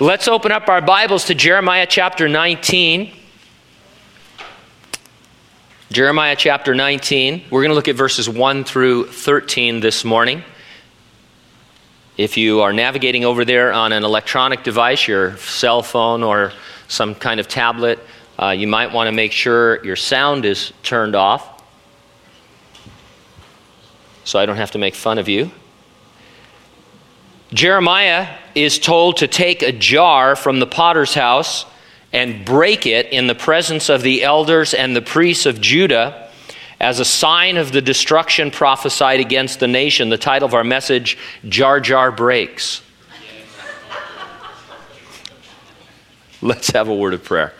Let's open up our Bibles to Jeremiah chapter 19. Jeremiah chapter 19. We're going to look at verses 1 through 13 this morning. If you are navigating over there on an electronic device, your cell phone or some kind of tablet, uh, you might want to make sure your sound is turned off so I don't have to make fun of you. Jeremiah is told to take a jar from the potter's house and break it in the presence of the elders and the priests of Judah as a sign of the destruction prophesied against the nation. The title of our message, Jar Jar Breaks. Let's have a word of prayer.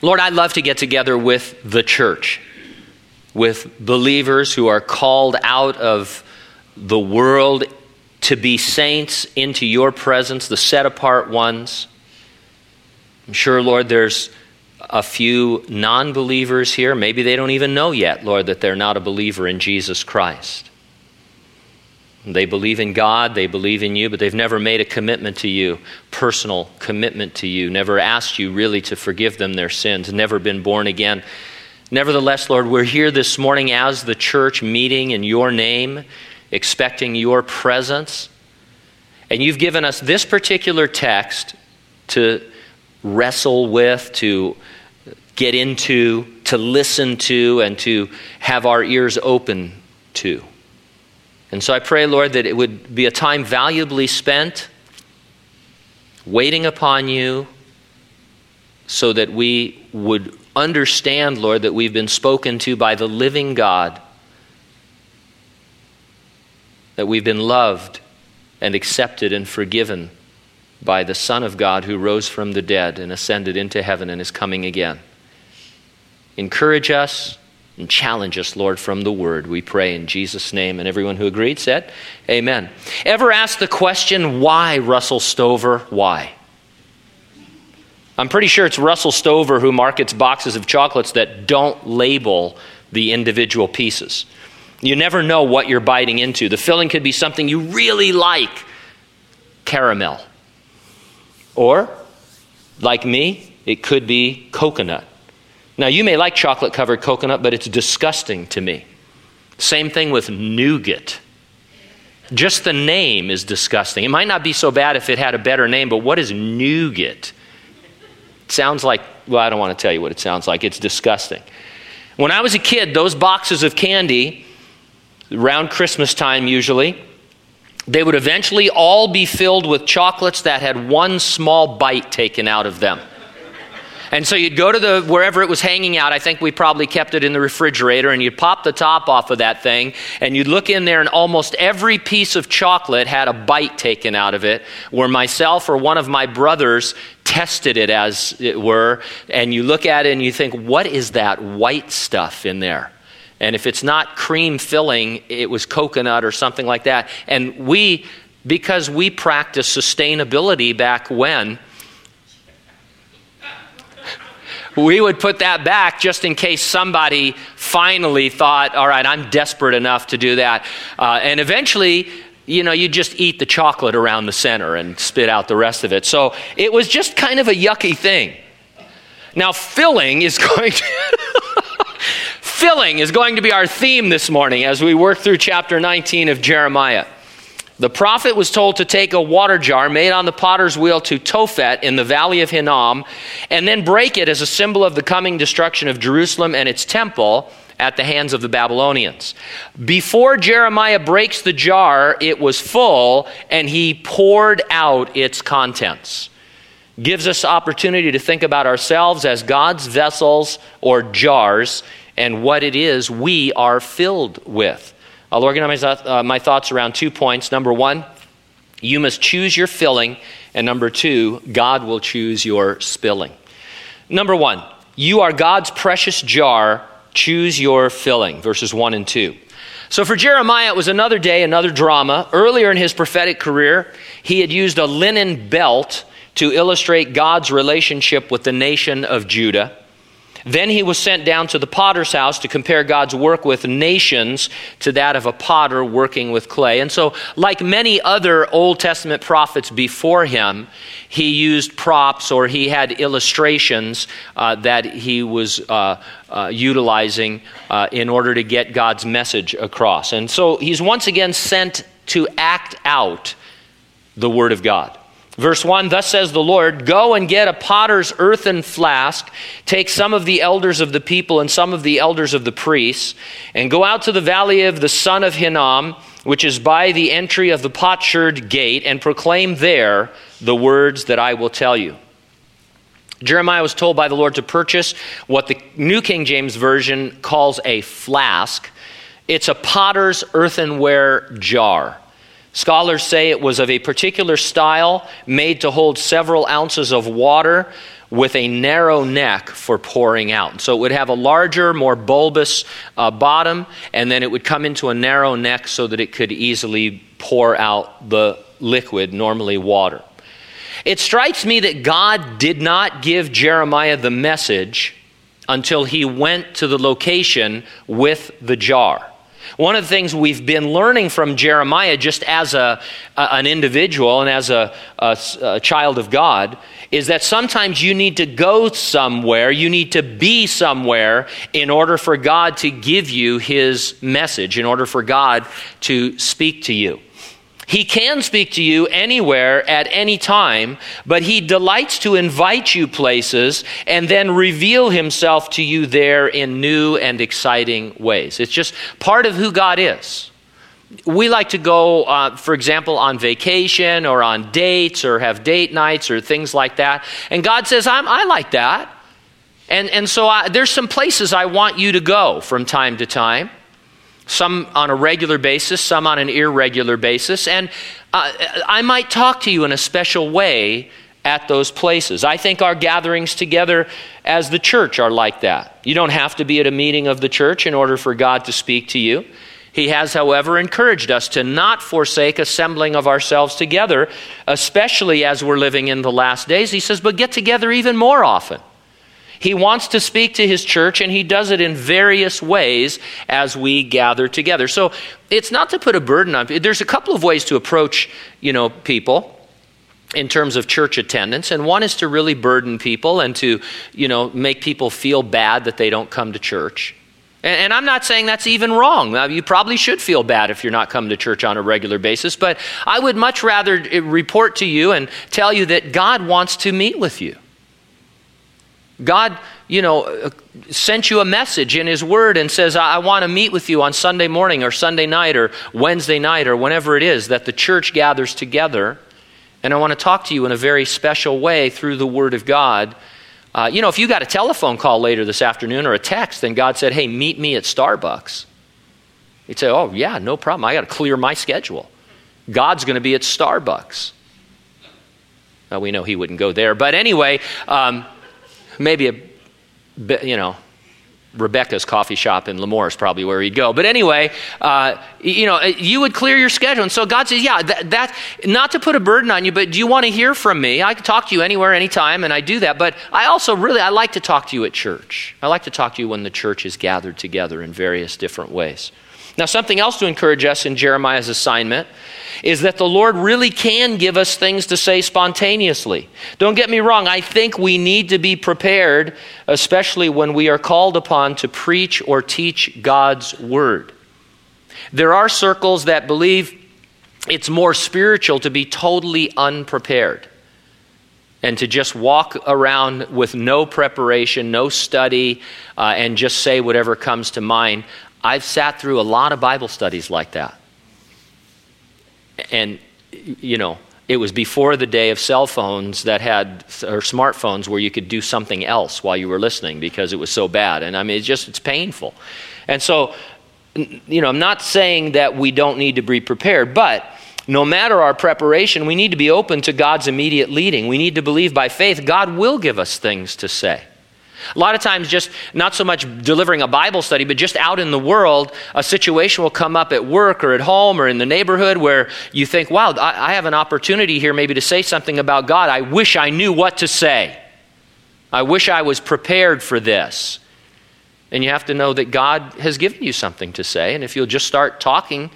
Lord, I'd love to get together with the church, with believers who are called out of the world to be saints into your presence, the set apart ones. I'm sure, Lord, there's a few non believers here. Maybe they don't even know yet, Lord, that they're not a believer in Jesus Christ. They believe in God, they believe in you, but they've never made a commitment to you, personal commitment to you, never asked you really to forgive them their sins, never been born again. Nevertheless, Lord, we're here this morning as the church meeting in your name expecting your presence. And you've given us this particular text to wrestle with, to get into, to listen to, and to have our ears open to. And so I pray, Lord, that it would be a time valuably spent waiting upon you so that we would understand, Lord, that we've been spoken to by the living God that we've been loved and accepted and forgiven by the Son of God who rose from the dead and ascended into heaven and is coming again. Encourage us and challenge us, Lord, from the Word. We pray in Jesus' name. And everyone who agreed said, Amen. Ever ask the question, why Russell Stover? Why? I'm pretty sure it's Russell Stover who markets boxes of chocolates that don't label the individual pieces. You never know what you're biting into. The filling could be something you really like caramel. Or, like me, it could be coconut. Now, you may like chocolate covered coconut, but it's disgusting to me. Same thing with nougat. Just the name is disgusting. It might not be so bad if it had a better name, but what is nougat? It sounds like, well, I don't want to tell you what it sounds like. It's disgusting. When I was a kid, those boxes of candy around Christmas time usually, they would eventually all be filled with chocolates that had one small bite taken out of them. And so you'd go to the wherever it was hanging out. I think we probably kept it in the refrigerator, and you'd pop the top off of that thing, and you'd look in there, and almost every piece of chocolate had a bite taken out of it. Where myself or one of my brothers tested it, as it were, and you look at it and you think, "What is that white stuff in there?" And if it's not cream filling, it was coconut or something like that. And we, because we practiced sustainability back when, we would put that back just in case somebody finally thought, all right, I'm desperate enough to do that. Uh, and eventually, you know, you just eat the chocolate around the center and spit out the rest of it. So it was just kind of a yucky thing. Now, filling is going to. Filling is going to be our theme this morning as we work through chapter 19 of Jeremiah. The prophet was told to take a water jar made on the potter's wheel to Tophet in the valley of Hinnom and then break it as a symbol of the coming destruction of Jerusalem and its temple at the hands of the Babylonians. Before Jeremiah breaks the jar, it was full and he poured out its contents. Gives us opportunity to think about ourselves as God's vessels or jars and what it is we are filled with. I'll organize uh, my thoughts around two points. Number one, you must choose your filling. And number two, God will choose your spilling. Number one, you are God's precious jar. Choose your filling. Verses 1 and 2. So for Jeremiah, it was another day, another drama. Earlier in his prophetic career, he had used a linen belt to illustrate God's relationship with the nation of Judah. Then he was sent down to the potter's house to compare God's work with nations to that of a potter working with clay. And so, like many other Old Testament prophets before him, he used props or he had illustrations uh, that he was uh, uh, utilizing uh, in order to get God's message across. And so, he's once again sent to act out the Word of God. Verse 1 Thus says the Lord, Go and get a potter's earthen flask, take some of the elders of the people and some of the elders of the priests, and go out to the valley of the son of Hinnom, which is by the entry of the potsherd gate, and proclaim there the words that I will tell you. Jeremiah was told by the Lord to purchase what the New King James Version calls a flask. It's a potter's earthenware jar. Scholars say it was of a particular style, made to hold several ounces of water with a narrow neck for pouring out. So it would have a larger, more bulbous uh, bottom, and then it would come into a narrow neck so that it could easily pour out the liquid, normally water. It strikes me that God did not give Jeremiah the message until he went to the location with the jar. One of the things we've been learning from Jeremiah, just as a, a an individual and as a, a, a child of God, is that sometimes you need to go somewhere, you need to be somewhere in order for God to give you his message, in order for God to speak to you. He can speak to you anywhere at any time, but he delights to invite you places and then reveal himself to you there in new and exciting ways. It's just part of who God is. We like to go, uh, for example, on vacation or on dates or have date nights or things like that. And God says, i like that. And, and so I, there's some places I want you to go from time to time some on a regular basis, some on an irregular basis. And uh, I might talk to you in a special way at those places. I think our gatherings together as the church are like that. You don't have to be at a meeting of the church in order for God to speak to you. He has, however, encouraged us to not forsake assembling of ourselves together, especially as we're living in the last days. He says, but get together even more often. He wants to speak to his church, and he does it in various ways as we gather together. So it's not to put a burden on. There's a couple of ways to approach, you know, people in terms of church attendance and one is to really burden people and to you know make people feel bad that they don't come to church and, I'm not saying that's even wrong. You probably should feel bad if you're not coming to church on a regular basis, but I would much rather report to you and tell you that God wants to meet with you. God, you know, sent you a message in His Word and says, I, I want to meet with you on Sunday morning or Sunday night or Wednesday night or whenever it is that the church gathers together. And I want to talk to you in a very special way through the Word of God. Uh, you know, if you got a telephone call later this afternoon or a text, then God said, Hey, meet me at Starbucks. You'd say, Oh, yeah, no problem. I got to clear my schedule. God's going to be at Starbucks. Well, we know He wouldn't go there. But anyway, um, maybe a, you know, Rebecca's coffee shop in Lemoore is probably where he'd go. But anyway, uh, you know, you would clear your schedule. And so God says, yeah, that, that, not to put a burden on you, but do you want to hear from me? I can talk to you anywhere, anytime, and I do that. But I also really, I like to talk to you at church. I like to talk to you when the church is gathered together in various different ways. Now, something else to encourage us in Jeremiah's assignment is that the Lord really can give us things to say spontaneously. Don't get me wrong, I think we need to be prepared, especially when we are called upon to preach or teach God's word. There are circles that believe it's more spiritual to be totally unprepared and to just walk around with no preparation, no study, uh, and just say whatever comes to mind. I've sat through a lot of Bible studies like that. And, you know, it was before the day of cell phones that had, or smartphones where you could do something else while you were listening because it was so bad. And I mean, it's just, it's painful. And so, you know, I'm not saying that we don't need to be prepared, but no matter our preparation, we need to be open to God's immediate leading. We need to believe by faith God will give us things to say. A lot of times, just not so much delivering a Bible study, but just out in the world, a situation will come up at work or at home or in the neighborhood where you think, wow, I, have an opportunity here maybe to say something about God. I wish I knew what to say. I wish I was prepared for this. And you have to know that God has given you something to say. And if you'll just start talking,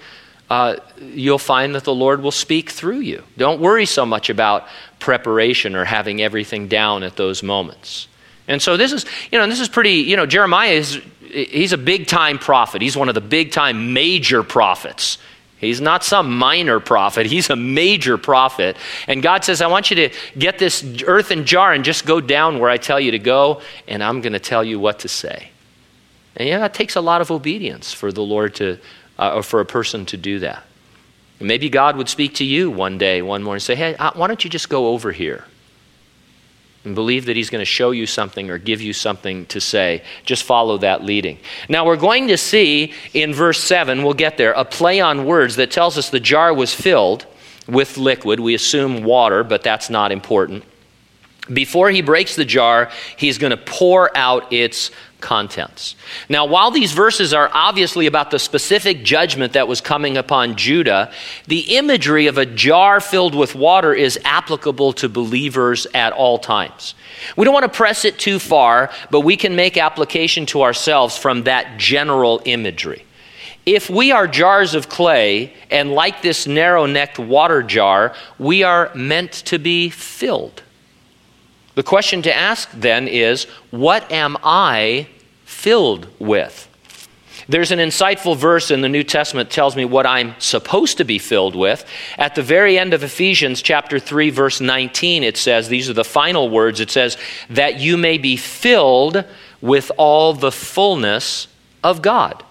uh, you'll find that the Lord will speak through you. Don't worry so much about preparation or having everything down at those moments. And so this is, you know, this is pretty, you know, Jeremiah is, he's a big time prophet. He's one of the big time major prophets. He's not some minor prophet, he's a major prophet. And God says, I want you to get this earthen jar and just go down where I tell you to go, and I'm going to tell you what to say. And yeah, it takes a lot of obedience for the Lord to, uh, or for a person to do that. maybe God would speak to you one day, one morning, and say, Hey, uh, why don't you just go over here? And believe that He's going to show you something or give you something to say. Just follow that leading. Now, we're going to see in verse 7, we'll get there, a play on words that tells us the jar was filled with liquid. We assume water, but that's not important. Before he breaks the jar, he's going to pour out its contents. Now, while these verses are obviously about the specific judgment that was coming upon Judah, the imagery of a jar filled with water is applicable to believers at all times. We don't want to press it too far, but we can make application to ourselves from that general imagery. If we are jars of clay, and like this narrow necked water jar, we are meant to be filled. The question to ask then is what am I filled with. There's an insightful verse in the New Testament tells me what I'm supposed to be filled with. At the very end of Ephesians chapter 3 verse 19 it says these are the final words it says that you may be filled with all the fullness of God.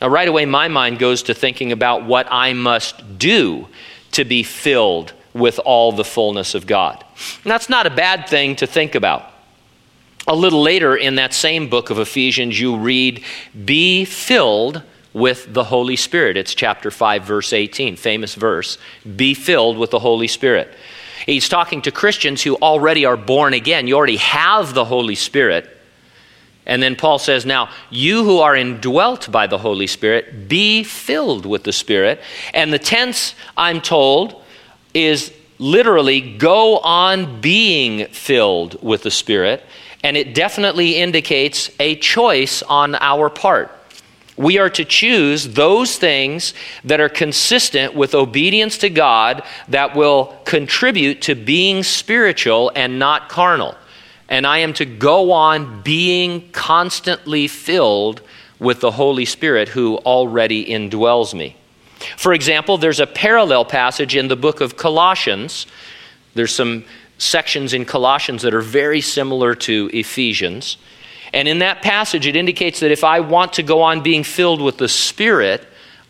Now right away my mind goes to thinking about what I must do to be filled with all the fullness of God. And that's not a bad thing to think about. A little later in that same book of Ephesians, you read, Be filled with the Holy Spirit. It's chapter 5, verse 18, famous verse. Be filled with the Holy Spirit. He's talking to Christians who already are born again. You already have the Holy Spirit. And then Paul says, Now, you who are indwelt by the Holy Spirit, be filled with the Spirit. And the tense, I'm told, is literally go on being filled with the Spirit and it definitely indicates a choice on our part. We are to choose those things that are consistent with obedience to God that will contribute to being spiritual and not carnal. And I am to go on being constantly filled with the Holy Spirit who already indwells me. For example, there's a parallel passage in the book of Colossians. There's some sections in Colossians that are very similar to Ephesians. And in that passage, it indicates that if I want to go on being filled with the Spirit,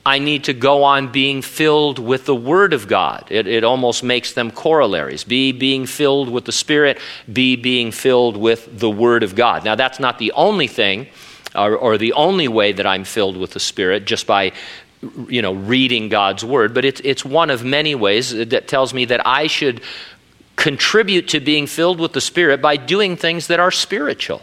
I need to go on being filled with the Word of God. It, it almost makes them corollaries. Be being filled with the Spirit, be being filled with the Word of God. Now, that's not the only thing or, or the only way that I'm filled with the Spirit, just by you know reading God's Word, but it's, it's one of many ways that tells me that I should contribute to being filled with the Spirit by doing things that are spiritual.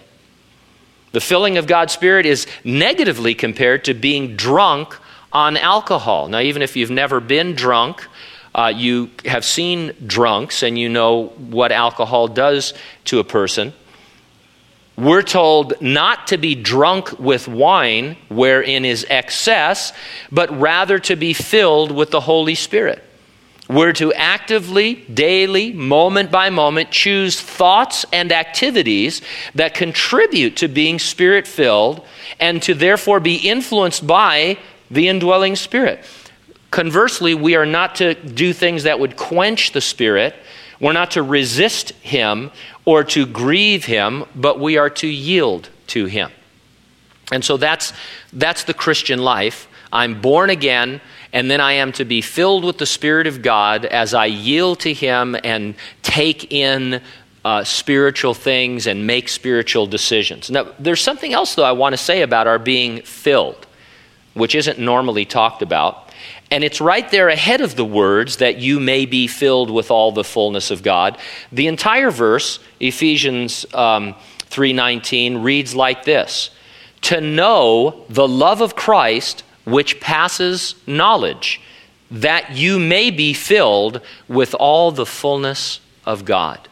The filling of God's Spirit is negatively compared to being drunk on alcohol. Now, even if you've never been drunk, uh, you have seen drunks and you know what alcohol does to a person. We're told not to be drunk with wine, wherein is excess, but rather to be filled with the Holy Spirit. We're to actively, daily, moment by moment, choose thoughts and activities that contribute to being spirit filled and to therefore be influenced by the indwelling spirit. Conversely, we are not to do things that would quench the spirit. We're not to resist him or to grieve him, but we are to yield to him. And so that's, that's the Christian life. I'm born again and then I am to be filled with the Spirit of God as I yield to Him and take in uh, spiritual things and make spiritual decisions. Now, there's something else, though, I want to say about our being filled, which isn't normally talked about. And it's right there ahead of the words that you may be filled with all the fullness of God. The entire verse, Ephesians um, 3:19, reads like this: "To know the love of Christ." Which passes knowledge, that you may be filled with all the fullness of God.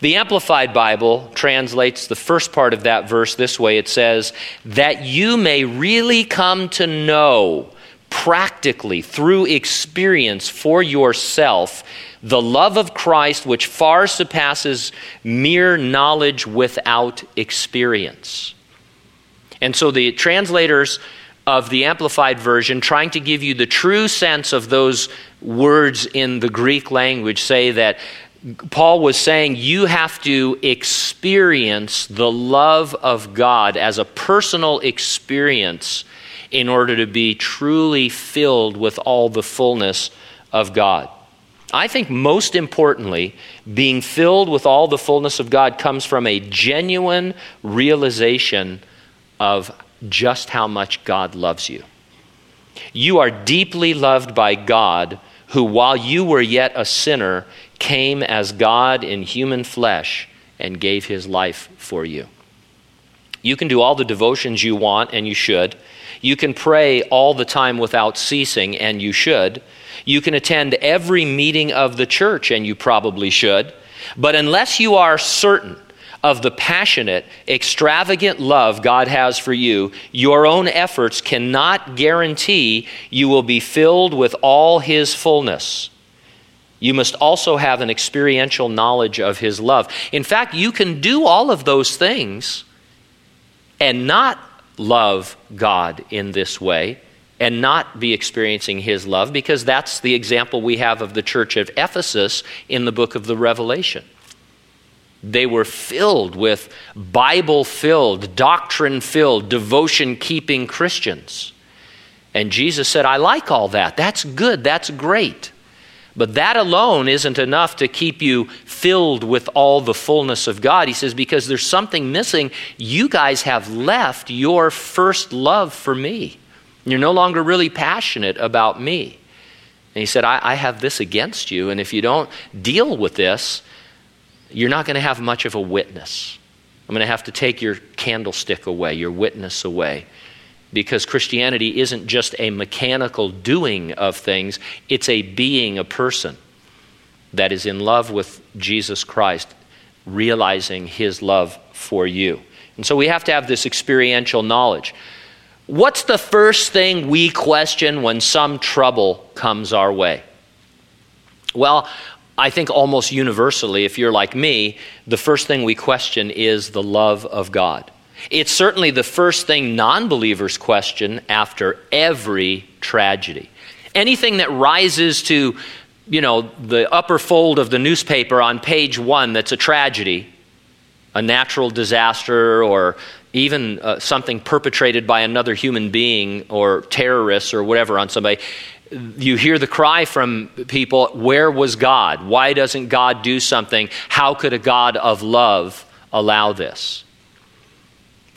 The Amplified Bible translates the first part of that verse this way it says, That you may really come to know practically through experience for yourself the love of Christ, which far surpasses mere knowledge without experience. And so the translators of the Amplified Version, trying to give you the true sense of those words in the Greek language, say that Paul was saying you have to experience the love of God as a personal experience in order to be truly filled with all the fullness of God. I think most importantly, being filled with all the fullness of God comes from a genuine realization of just how much God loves you. You are deeply loved by God, who, while you were yet a sinner, came as God in human flesh and gave his life for you. You can do all the devotions you want, and you should. You can pray all the time without ceasing, and you should. You can attend every meeting of the church, and you probably should. But unless you are certain of the passionate, extravagant love God has for you, your own efforts cannot guarantee you will be filled with all His fullness. You must also have an experiential knowledge of His love. In fact, you can do all of those things and not love God in this way and not be experiencing his love because that's the example we have of the church of Ephesus in the book of the Revelation. They were filled with Bible filled, doctrine filled, devotion keeping Christians. And Jesus said, I like all that. That's good. That's great. But that alone isn't enough to keep you filled with all the fullness of God. He says, because there's something missing. You guys have left your first love for me. You're no longer really passionate about me. And he said, I, I have this against you, and if you don't deal with this, you're not going to have much of a witness. I'm going to have to take your candlestick away, your witness away because Christianity isn't just a mechanical doing of things, it's a being, a person that is in love with Jesus Christ, realizing his love for you. And so we have to have this experiential knowledge. What's the first thing we question when some trouble comes our way? Well, I think almost universally, if you're like me, the first thing we question is the love of God. It's certainly the first thing non believers question after every tragedy. Anything that rises to, you know, the upper fold of the newspaper on page one that's a tragedy, a natural disaster, or even uh, something perpetrated by another human being or terrorists or whatever on somebody, you hear the cry from people where was God? Why doesn't God do something? How could a God of love allow this?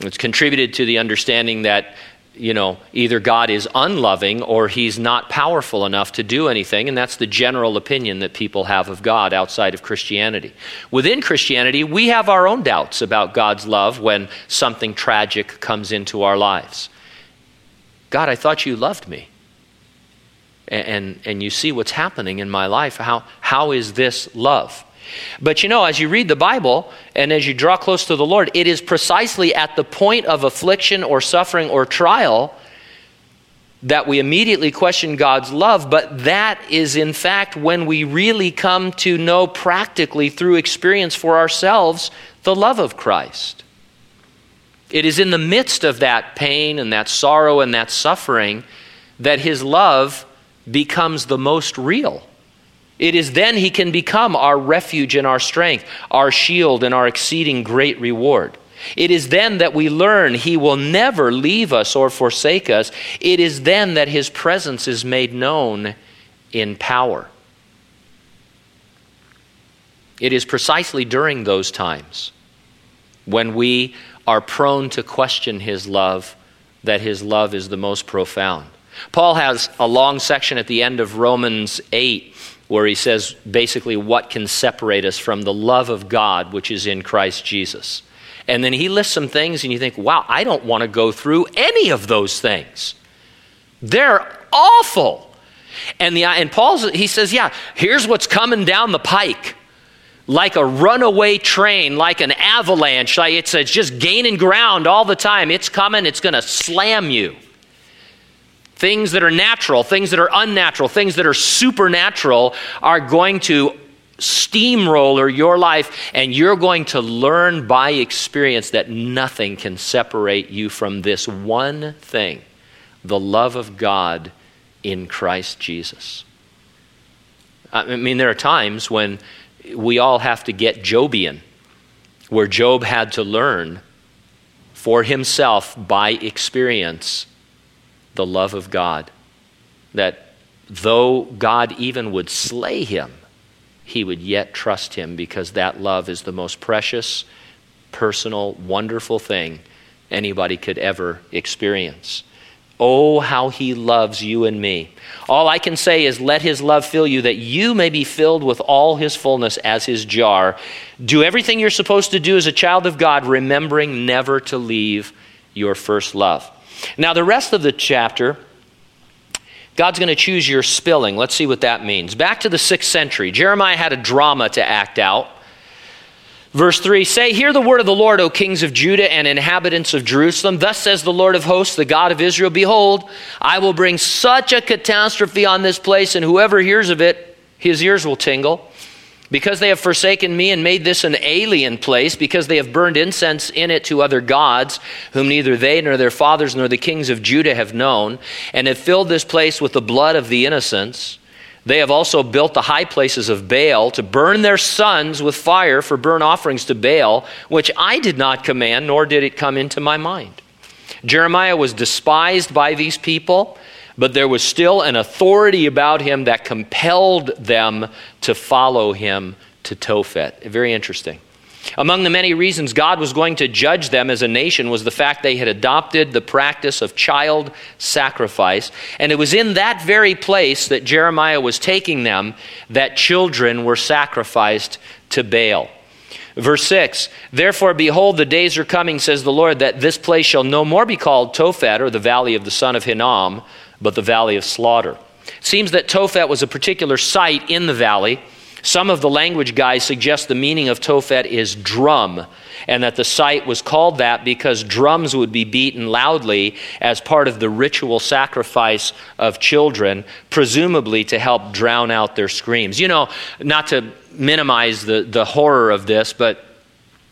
It's contributed to the understanding that, you know, either God is unloving or he's not powerful enough to do anything, and that's the general opinion that people have of God outside of Christianity. Within Christianity, we have our own doubts about God's love when something tragic comes into our lives. God, I thought you loved me. And, and, you see what's happening in my life. How, how is this love? But you know, as you read the Bible and as you draw close to the Lord, it is precisely at the point of affliction or suffering or trial that we immediately question God's love, but that is in fact when we really come to know practically through experience for ourselves the love of Christ. It is in the midst of that pain and that sorrow and that suffering that His love becomes the most real. It is then he can become our refuge and our strength, our shield and our exceeding great reward. It is then that we learn he will never leave us or forsake us. It is then that his presence is made known in power. It is precisely during those times when we are prone to question his love that his love is the most profound. Paul has a long section at the end of Romans 8 where he says basically what can separate us from the love of God which is in Christ Jesus. And then he lists some things, and you think, wow, I don't want to go through any of those things. They're awful. And, the, and Paul, he says, yeah, here's what's coming down the pike. like a runaway train, like an avalanche. Like it's, it's just gaining ground all the time. It's coming, it's going to slam you. Things that are natural, things that are unnatural, things that are supernatural are going to steamroller your life, and you're going to learn by experience that nothing can separate you from this one thing the love of God in Christ Jesus. I mean, there are times when we all have to get Jobian, where Job had to learn for himself by experience the love of God. That though God even would slay him, he would yet trust him because that love is the most precious, personal, wonderful thing anybody could ever experience. Oh, how he loves you and me. All I can say is, let his love fill you, that you may be filled with all his fullness as his jar. Do everything you're supposed to do as a child of God, remembering never to leave your first love. Now, the rest of the chapter God's going to choose your spilling. Let's see what that means. Back to the sixth century, Jeremiah had a drama to act out. Verse 3 Say, Hear the word of the Lord, O kings of Judah and inhabitants of Jerusalem. Thus says the Lord of hosts, the God of Israel Behold, I will bring such a catastrophe on this place, and whoever hears of it, his ears will tingle. Because they have forsaken me and made this an alien place, because they have burned incense in it to other gods, whom neither they nor their fathers nor the kings of Judah have known, and have filled this place with the blood of the innocents. They have also built the high places of Baal to burn their sons with fire for burnt offerings to Baal, which I did not command, nor did it come into my mind. Jeremiah was despised by these people but there was still an authority about him that compelled them to follow him to Tophet. Very interesting. Among the many reasons God was going to judge them as a nation was the fact they had adopted the practice of child sacrifice. And it was in that very place that Jeremiah was taking them that children were sacrificed to Baal. Verse 6 Therefore, behold, the days are coming, says the Lord, that this place shall no more be called Tophet, or the valley of the son of Hinnom but the valley of slaughter. It seems that Tophet was a particular site in the valley. Some of the language guys suggest the meaning of Tophet is drum, and that the site was called that because drums would be beaten loudly as part of the ritual sacrifice of children, presumably to help drown out their screams. You know, not to minimize the, the horror of this, but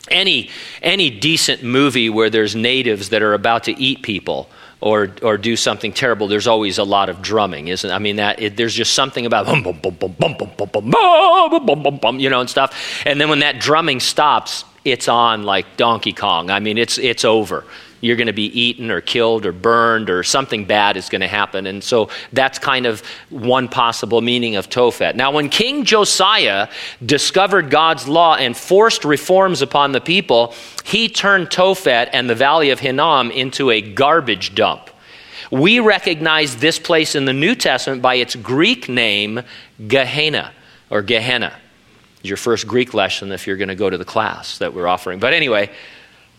any, any decent movie where there's natives that are about to eat people or or do something terrible, there's always a lot of drumming, isn't? I mean that it, there's just something about bum bum bum bum bum bum bum bum bum bum bum, you know, and stuff. And then when that drumming stops, it's on like Donkey Kong. I mean, it's it's over you're going to be eaten or killed or burned or something bad is going to happen. And so that's kind of one possible meaning of Tophet. Now, when King Josiah discovered God's law and forced reforms upon the people, he turned Tophet and the valley of Hinnom into a garbage dump. We recognize this place in the New Testament by its Greek name, Gehenna or Gehenna. Your first Greek lesson if you're going to go to the class that we're offering. But anyway,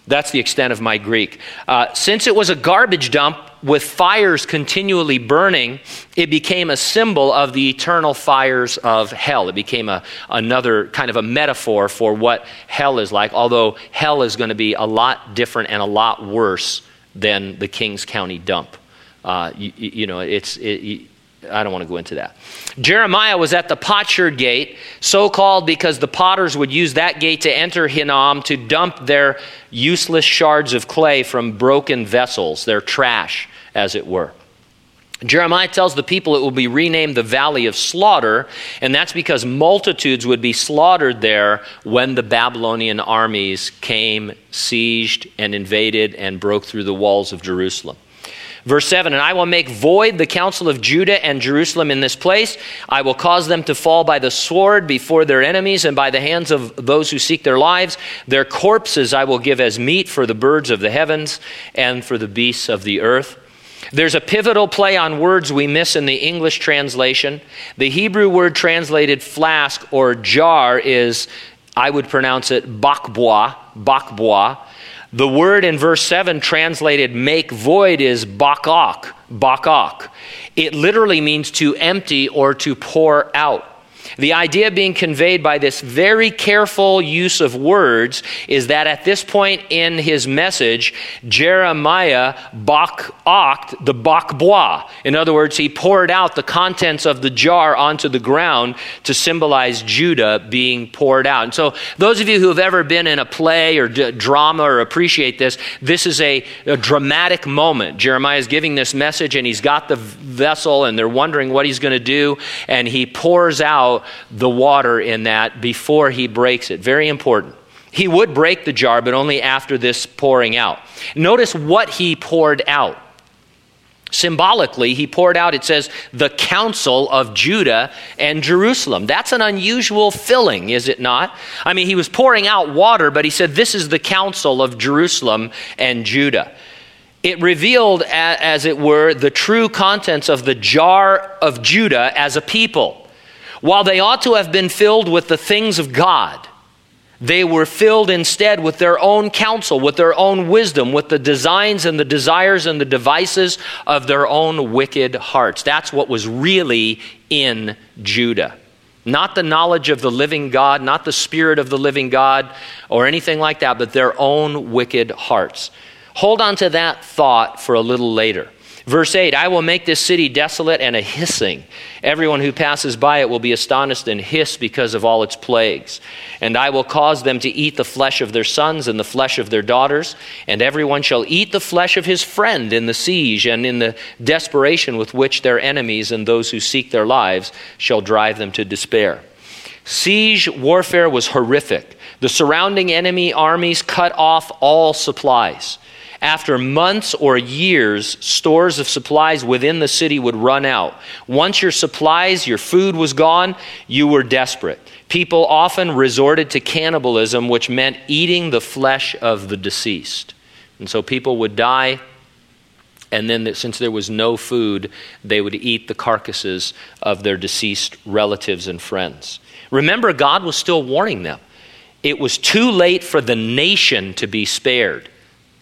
that's the extent of my Greek. Uh, since it was a garbage dump with fires continually burning, it became a symbol of the eternal fires of hell. It became a, another kind of a metaphor for what hell is like, although hell is going to be a lot different and a lot worse than the Kings County dump. Uh, you, you, know, it's, it, I don't want to go into that. Jeremiah was at the potsherd gate, so called because the potters would use that gate to enter Hinnom to dump their useless shards of clay from broken vessels, their trash, as it were. Jeremiah tells the people it will be renamed the Valley of Slaughter, and that's because multitudes would be slaughtered there when the Babylonian armies came, sieged, and invaded and broke through the walls of Jerusalem. Verse 7 And I will make void the counsel of Judah and Jerusalem in this place. I will cause them to fall by the sword before their enemies and by the hands of those who seek their lives. Their corpses I will give as meat for the birds of the heavens and for the beasts of the earth. There's a pivotal play on words we miss in the English translation. The Hebrew word translated flask or jar is, I would pronounce it bakboa, bakboa. The word in verse 7 translated make void is bakak, bakak. It literally means to empty or to pour out. The idea being conveyed by this very careful use of words is that at this point in his message, Jeremiah bakaked the bok bakbois. In other words, he poured out the contents of the jar onto the ground to symbolize Judah being poured out. And so, those of you who have ever been in a play or d- drama or appreciate this, this is a, a dramatic moment. Jeremiah is giving this message, and he's got the vessel, and they're wondering what he's going to do, and he pours out the water in that before he breaks it. Very important. He would break the jar, but only after this pouring out. Notice what he poured out. Symbolically, he poured out, it says, the counsel of Judah and Jerusalem. That's an unusual filling, is it not? I mean, he was pouring out water, but he said, This is the counsel of Jerusalem and Judah. It revealed, as it were, the true contents of the jar of Judah as a people. While they ought to have been filled with the things of God, they were filled instead with their own counsel, with their own wisdom, with the designs and the desires and the devices of their own wicked hearts. That's what was really in Judah. Not the knowledge of the living God, not the spirit of the living God, or anything like that, but their own wicked hearts. Hold on to that thought for a little later. Verse 8 I will make this city desolate and a hissing. Everyone who passes by it will be astonished and hiss because of all its plagues. And I will cause them to eat the flesh of their sons and the flesh of their daughters, and everyone shall eat the flesh of his friend in the siege and in the desperation with which their enemies and those who seek their lives shall drive them to despair. Siege warfare was horrific. The surrounding enemy armies cut off all supplies after months or years, stores of supplies within the city would run out. Once your supplies, your food was gone, you were desperate. People often resorted to cannibalism, which meant eating the flesh of the deceased. And so people would die, and then since there was no food, they would eat the carcasses of their deceased relatives and friends. Remember, God was still warning them. It was too late for the nation to be spared.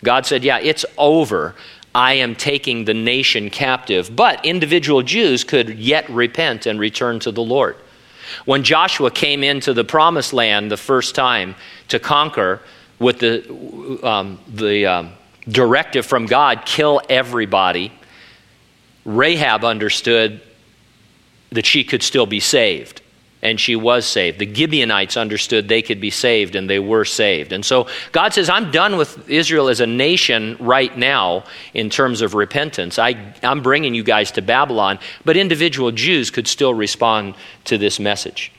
God said, Yeah, it's over. I am taking the nation captive. But individual Jews could yet repent and return to the Lord. When Joshua came into the promised land the first time to conquer with the, um, the um, directive from God kill everybody, Rahab understood that she could still be saved and she was saved. The Gibeonites understood they could be saved, and they were saved. And so God says, I'm done with Israel as a nation right now in terms of repentance. I, I'm bringing you guys to Babylon, but individual Jews could still respond to this message.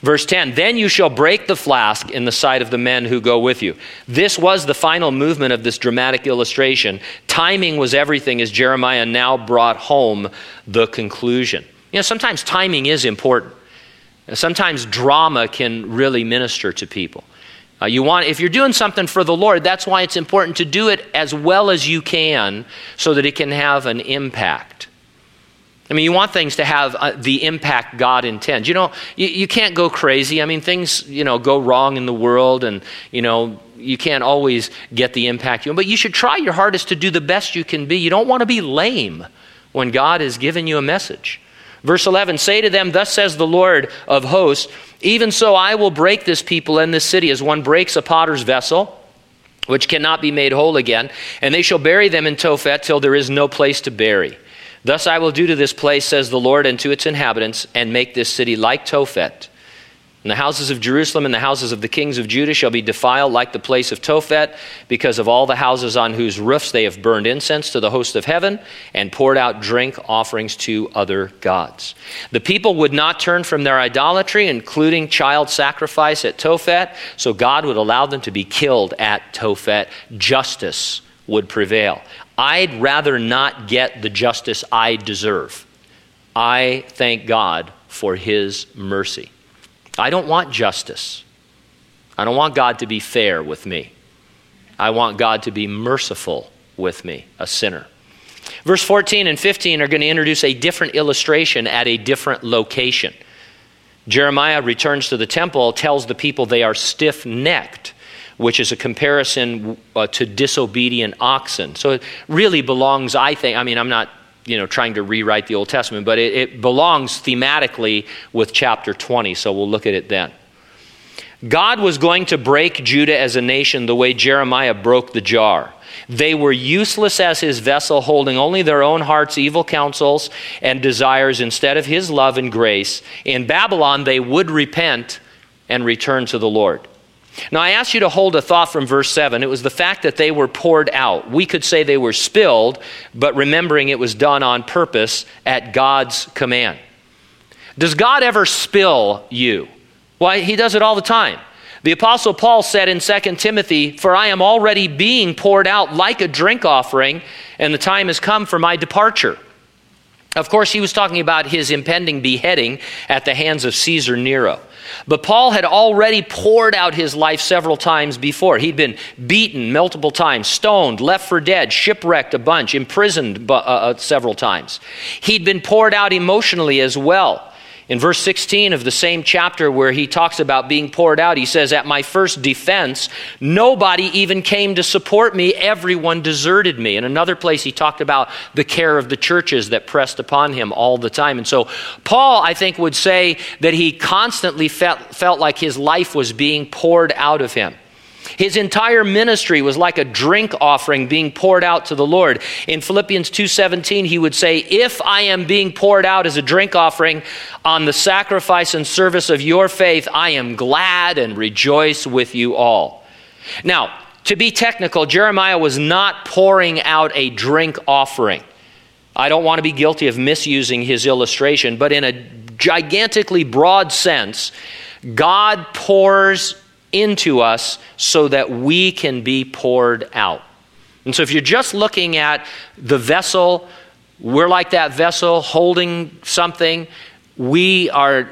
Verse 10 Then you shall break the flask in the sight of the men who go with you. This was the final movement of this dramatic illustration. Timing was everything as Jeremiah now brought home the conclusion. You know, sometimes timing is important. Sometimes drama can really minister to people. Uh, you want, if you're doing something for the Lord, that's why it's important to do it as well as you can so that it can have an impact. I mean, you want things to have uh, the impact God intends. You know, you, you can't go crazy. I mean, things, you know, go wrong in the world and, you know, you can't always get the impact you want. But you should try your hardest to do the best you can be. You don't want to be lame when God has given you a message. Verse 11 Say to them, Thus says the Lord of hosts, even so I will break this people and this city as one breaks a potter's vessel. Which cannot be made whole again, and they shall bury them in Tophet till there is no place to bury. Thus I will do to this place, says the Lord, and to its inhabitants, and make this city like Tophet, and the houses of Jerusalem and the houses of the kings of Judah shall be defiled like the place of Tophet, because of all the houses on whose roofs they have burned incense to the host of heaven and poured out drink offerings to other gods. The people would not turn from their idolatry, including child sacrifice at Tophet, so God would allow them to be killed at Tophet. Justice would prevail. I'd rather not get the justice I deserve. I thank God for his mercy. I don't want justice. I don't want God to be fair with me. I want God to be merciful with me, a sinner. Verse 14 and 15 are going to introduce a different illustration at a different location. Jeremiah returns to the temple, tells the people they are stiff necked, which is a comparison uh, to disobedient oxen. So it really belongs, I think, I mean, I'm not you know, trying to rewrite the Old Testament, but it, it belongs thematically with chapter 20, so we'll look at it then. God was going to break Judah as a nation the way Jeremiah broke the jar. They were useless as his vessel, holding only their own heart's evil counsels and desires instead of his love and grace. In Babylon, they would repent and return to the Lord. Now, I ask you to hold a thought from verse 7. It was the fact that they were poured out. We could say they were spilled, but remembering it was done on purpose at God's command. Does God ever spill you? Why, He does it all the time. The Apostle Paul said in 2 Timothy, For I am already being poured out like a drink offering, and the time has come for my departure. Of course, he was talking about his impending beheading at the hands of Caesar Nero. But Paul had already poured out his life several times before. He'd been beaten multiple times, stoned, left for dead, shipwrecked a bunch, imprisoned uh, uh, several times. He'd been poured out emotionally as well. In verse 16 of the same chapter, where he talks about being poured out, he says, At my first defense, nobody even came to support me. Everyone deserted me. In another place, he talked about the care of the churches that pressed upon him all the time. And so, Paul, I think, would say that he constantly felt, felt like his life was being poured out of him. His entire ministry was like a drink offering being poured out to the Lord. In Philippians 2:17 he would say, "If I am being poured out as a drink offering on the sacrifice and service of your faith, I am glad and rejoice with you all." Now, to be technical, Jeremiah was not pouring out a drink offering. I don't want to be guilty of misusing his illustration, but in a gigantically broad sense, God pours into us so that we can be poured out. And so if you're just looking at the vessel, we're like that vessel holding something. We are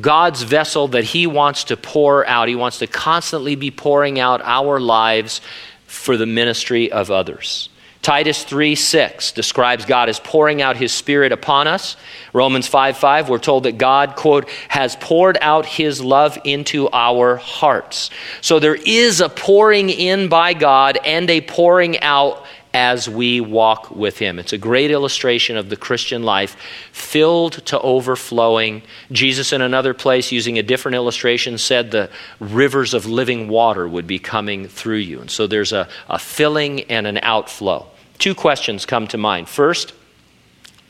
God's vessel that He wants to pour out. He wants to constantly be pouring out our lives for the ministry of others. Titus 3 6 describes God as pouring out his spirit upon us. Romans 5 5, we're told that God, quote, has poured out his love into our hearts. So there is a pouring in by God and a pouring out as we walk with him. It's a great illustration of the Christian life filled to overflowing. Jesus, in another place, using a different illustration, said the rivers of living water would be coming through you. And so there's a, a filling and an outflow. Two questions come to mind. First,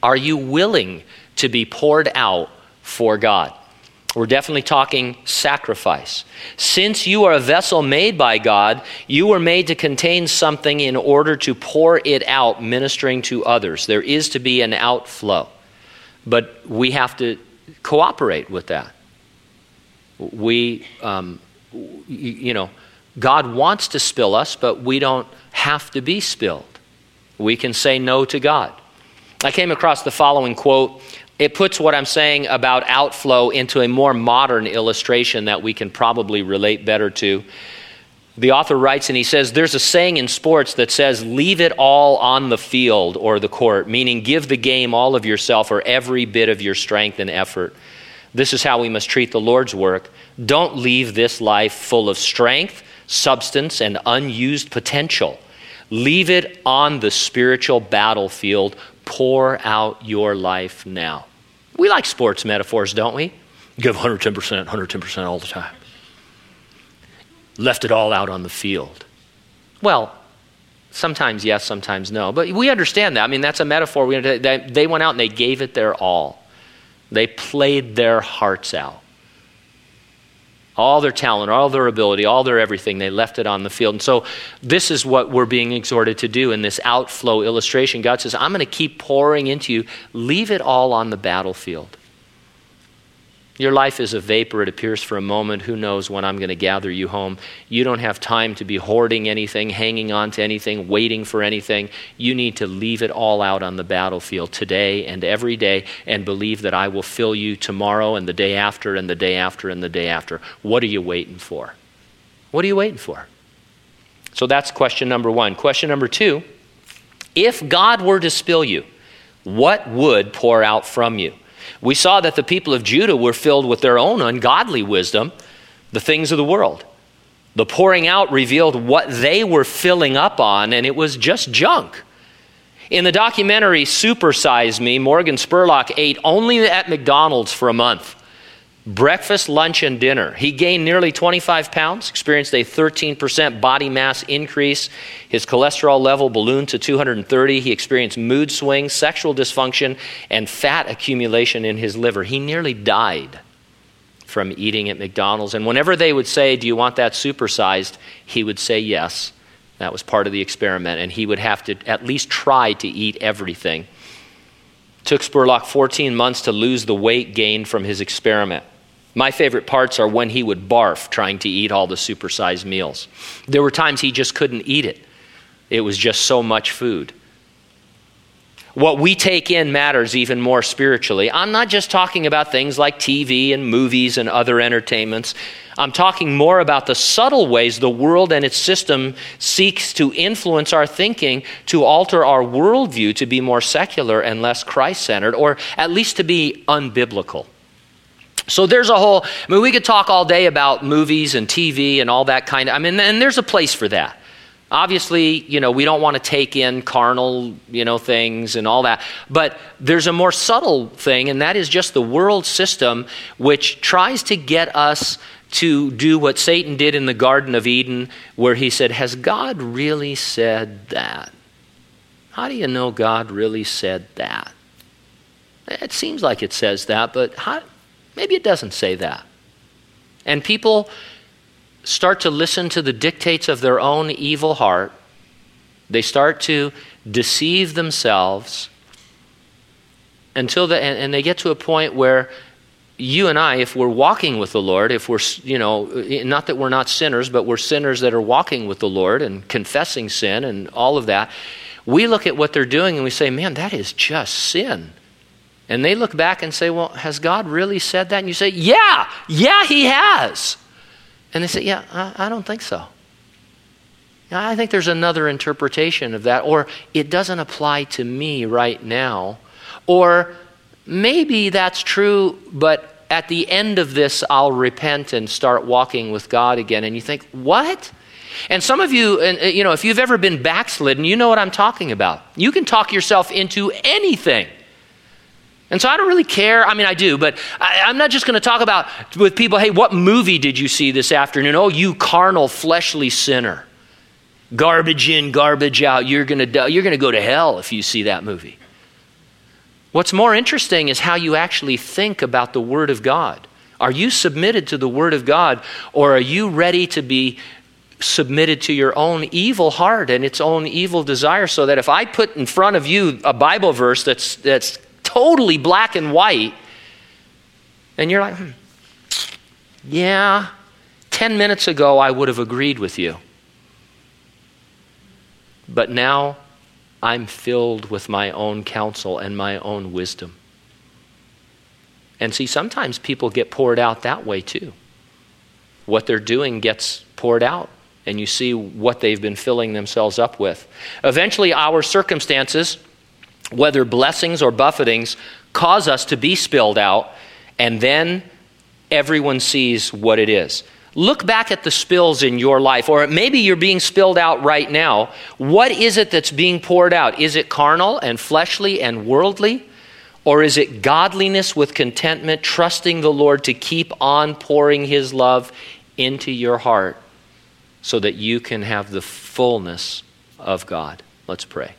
are you willing to be poured out for God? We're definitely talking sacrifice. Since you are a vessel made by God, you were made to contain something in order to pour it out, ministering to others. There is to be an outflow. But we have to cooperate with that. We, um, you know, God wants to spill us, but we don't have to be spilled we can say no to God. I came across the following quote. It puts what I'm saying about outflow into a more modern illustration that we can probably relate better to. The author writes and he says, There's a saying in sports that says, Leave it all on the field or the court, meaning give the game all of yourself or every bit of your strength and effort. This is how we must treat the Lord's work. Don't leave this life full of strength, substance, and unused potential. Leave it on the spiritual battlefield. Pour out your life now. We like sports metaphors, don't we? Give 110%, 110% all the time. Left it all out on the field. Well, sometimes yes, sometimes no. But we understand that. I mean, that's a metaphor. They went out and they gave it their all, they played their hearts out all their talent, all their ability, all their everything. They left it on the field. And so, this is what we're being exhorted to do in this outflow illustration. God says, I'm going to keep pouring into you. Leave it all on the battlefield. Your life is a vapor. It appears for a moment. Who knows when I'm going to gather you home? You don't have time to be hoarding anything, hanging on to anything, waiting for anything. You need to leave it all out on the battlefield today and every day and believe that I will fill you tomorrow and the day after and the day after and the day after. What are you waiting for? What are you waiting for? So that's question number one. Question number two if God were to spill you, what would pour out from you? We saw that the people of Judah were filled with their own ungodly wisdom, the things of the world. The pouring out revealed what they were filling up on, and it was just junk. In the documentary Supersize Me, Morgan Spurlock ate only at McDonald's for a month breakfast, lunch, and dinner. He gained nearly 25 pounds, experienced a 13% body mass increase. His cholesterol level ballooned to 230. He experienced mood swings, sexual dysfunction, and fat accumulation in his liver. He nearly died from eating at McDonald's. And whenever they would say, Do you want that supersized? he would say yes. That was part of the experiment. And he would have to at least try to eat everything. It took Spurlock 14 months to lose the weight gained from his experiment. My favorite parts are when he would barf trying to eat all the supersized meals. There were times he just couldn't eat it, it was just so much food. What we take in matters even more spiritually. I'm not just talking about things like TV and movies and other entertainments. I'm talking more about the subtle ways the world and its system seeks to influence our thinking, to alter our worldview to be more secular and less Christ centered, or at least to be unbiblical. So there's a whole, I mean, we could talk all day about movies and TV and all that kind of, I mean, and there's a place for that. Obviously, you know, we don't want to take in carnal, you know, things and all that. But there's a more subtle thing, and that is just the world system which tries to get us to do what Satan did in the Garden of Eden, where he said, Has God really said that? How do you know God really said that? It seems like it says that, but how, Maybe it doesn't say that. And people start to listen to the dictates of their own evil heart. They start to deceive themselves until the, and, and they get to a point where you and I, if we're walking with the Lord, if we're, you know, not that we're not sinners, but we're sinners that are walking with the Lord and confessing sin and all of that, we look at what they're doing and we say, man, that is just sin. And they look back and say, Well, has God really said that? And you say, Yeah, yeah, He has. And they say, Yeah, I, I don't think so. I think there's another interpretation of that, or it doesn't apply to me right now. Or maybe that's true, but at the end of this, I'll repent and start walking with God again. And you think, What? And some of you, uh, you know, if you've ever been backslidden, you know what I'm talking about. You can talk yourself into anything. And so I don't really care. I mean, I do, but I, am not just going to talk about with people, hey, what movie did you see this afternoon? Oh, you carnal, fleshly sinner. Garbage in, garbage out. You're going to, you're going to go to hell if you see that movie. What's more interesting is how you actually think about the Word of God. Are you submitted to the Word of God, or are you ready to be submitted to your own evil heart and its own evil desire? So that if I put in front of you a Bible verse that's, that's totally black and white. And you're like, hmm, yeah, 10 minutes ago I would have agreed with you. But now I'm filled with my own counsel and my own wisdom. And see, sometimes people get poured out that way too. What they're doing gets poured out, and you see what they've been filling themselves up with. Eventually, our circumstances whether blessings or buffetings, cause us to be spilled out, and then everyone sees what it is. Look back at the spills in your life, or maybe you're being spilled out right now. What is it that's being poured out? Is it carnal and fleshly and worldly? Or is it godliness with contentment, trusting the Lord to keep on pouring His love into your heart so that you can have the fullness of God? Let's pray.